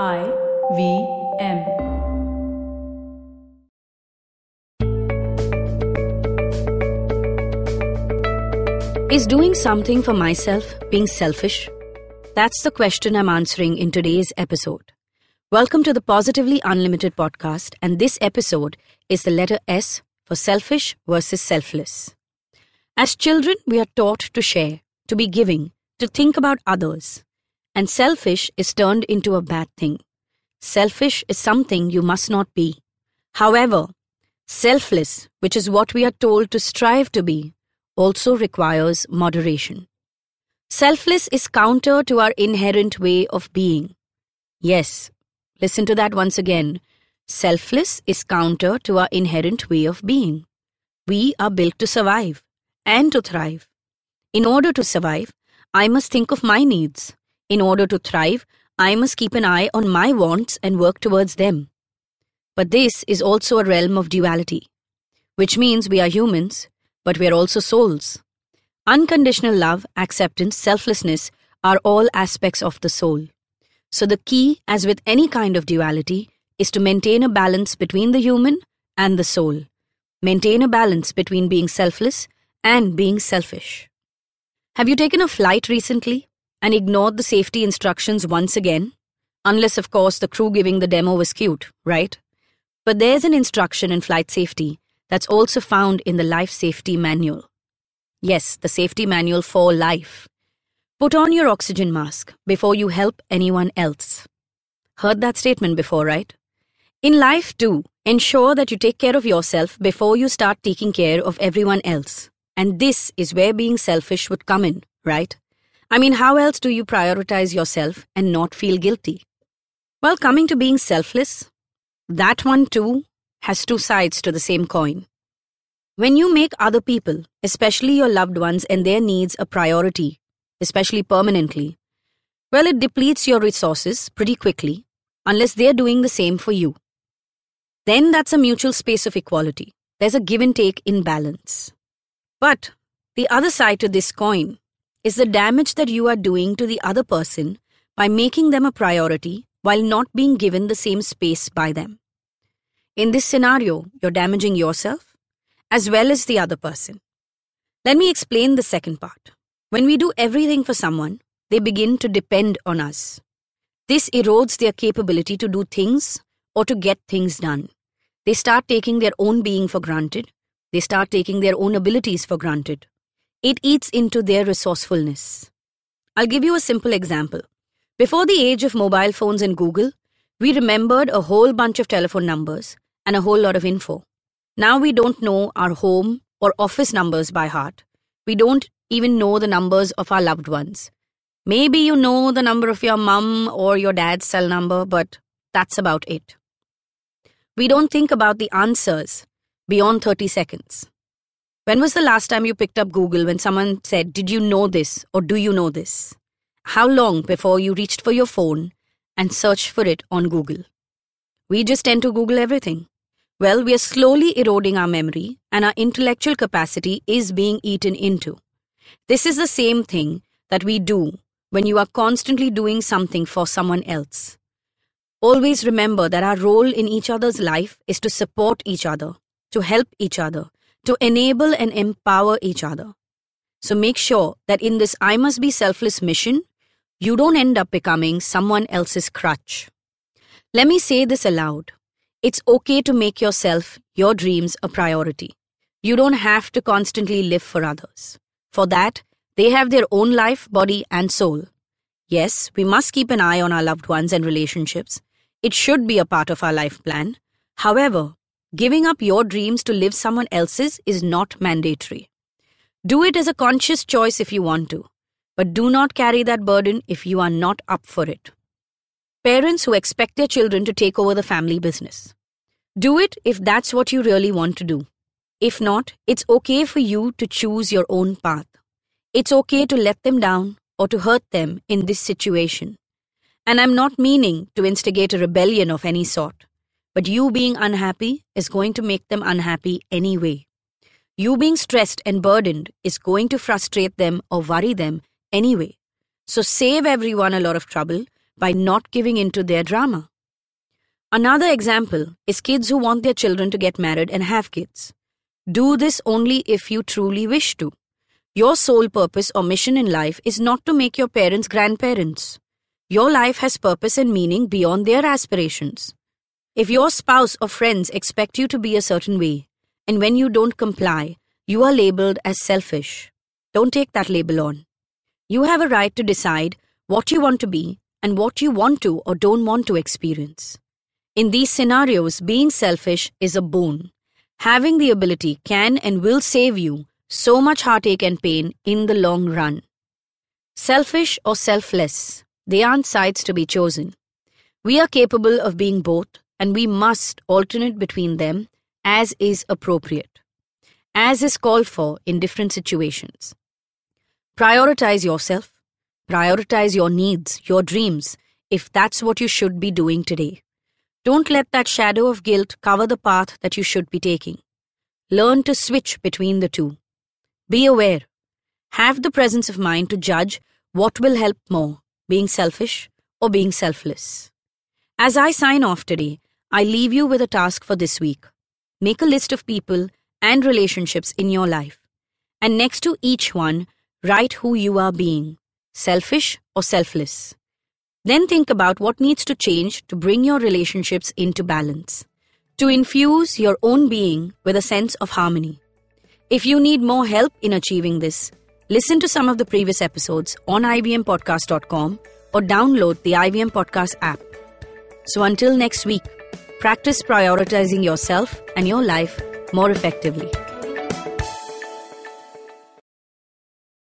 I V M. Is doing something for myself being selfish? That's the question I'm answering in today's episode. Welcome to the Positively Unlimited podcast, and this episode is the letter S for selfish versus selfless. As children, we are taught to share, to be giving, to think about others. And selfish is turned into a bad thing. Selfish is something you must not be. However, selfless, which is what we are told to strive to be, also requires moderation. Selfless is counter to our inherent way of being. Yes, listen to that once again. Selfless is counter to our inherent way of being. We are built to survive and to thrive. In order to survive, I must think of my needs. In order to thrive, I must keep an eye on my wants and work towards them. But this is also a realm of duality, which means we are humans, but we are also souls. Unconditional love, acceptance, selflessness are all aspects of the soul. So, the key, as with any kind of duality, is to maintain a balance between the human and the soul. Maintain a balance between being selfless and being selfish. Have you taken a flight recently and ignored the safety instructions once again? Unless, of course, the crew giving the demo was cute, right? But there's an instruction in flight safety that's also found in the Life Safety Manual. Yes, the safety manual for life. Put on your oxygen mask before you help anyone else. Heard that statement before, right? In life, too, ensure that you take care of yourself before you start taking care of everyone else. And this is where being selfish would come in, right? I mean, how else do you prioritize yourself and not feel guilty? Well, coming to being selfless, that one too has two sides to the same coin. When you make other people, especially your loved ones and their needs, a priority, especially permanently, well, it depletes your resources pretty quickly unless they're doing the same for you. Then that's a mutual space of equality. There's a give and take in balance. But the other side to this coin is the damage that you are doing to the other person by making them a priority while not being given the same space by them. In this scenario, you're damaging yourself as well as the other person. Let me explain the second part. When we do everything for someone, they begin to depend on us. This erodes their capability to do things or to get things done. They start taking their own being for granted. They start taking their own abilities for granted. It eats into their resourcefulness. I'll give you a simple example. Before the age of mobile phones and Google, we remembered a whole bunch of telephone numbers and a whole lot of info. Now we don't know our home or office numbers by heart. We don't even know the numbers of our loved ones. Maybe you know the number of your mum or your dad's cell number, but that's about it. We don't think about the answers beyond 30 seconds. When was the last time you picked up Google when someone said, Did you know this or do you know this? How long before you reached for your phone and searched for it on Google? We just tend to Google everything. Well, we are slowly eroding our memory and our intellectual capacity is being eaten into. This is the same thing that we do when you are constantly doing something for someone else. Always remember that our role in each other's life is to support each other, to help each other, to enable and empower each other. So make sure that in this I must be selfless mission, you don't end up becoming someone else's crutch. Let me say this aloud. It's okay to make yourself, your dreams, a priority. You don't have to constantly live for others. For that, they have their own life, body, and soul. Yes, we must keep an eye on our loved ones and relationships. It should be a part of our life plan. However, giving up your dreams to live someone else's is not mandatory. Do it as a conscious choice if you want to, but do not carry that burden if you are not up for it. Parents who expect their children to take over the family business. Do it if that's what you really want to do. If not, it's okay for you to choose your own path. It's okay to let them down or to hurt them in this situation. And I'm not meaning to instigate a rebellion of any sort, but you being unhappy is going to make them unhappy anyway. You being stressed and burdened is going to frustrate them or worry them anyway. So save everyone a lot of trouble by not giving in to their drama. Another example is kids who want their children to get married and have kids. Do this only if you truly wish to. Your sole purpose or mission in life is not to make your parents grandparents. Your life has purpose and meaning beyond their aspirations. If your spouse or friends expect you to be a certain way, and when you don't comply, you are labeled as selfish. Don't take that label on. You have a right to decide what you want to be and what you want to or don't want to experience. In these scenarios, being selfish is a boon. Having the ability can and will save you so much heartache and pain in the long run. Selfish or selfless, they aren't sides to be chosen. We are capable of being both, and we must alternate between them as is appropriate, as is called for in different situations. Prioritize yourself, prioritize your needs, your dreams, if that's what you should be doing today. Don't let that shadow of guilt cover the path that you should be taking. Learn to switch between the two. Be aware. Have the presence of mind to judge what will help more, being selfish or being selfless. As I sign off today, I leave you with a task for this week. Make a list of people and relationships in your life. And next to each one, write who you are being selfish or selfless. Then think about what needs to change to bring your relationships into balance, to infuse your own being with a sense of harmony. If you need more help in achieving this, listen to some of the previous episodes on ivmpodcast.com or download the IVM Podcast app. So until next week, practice prioritizing yourself and your life more effectively.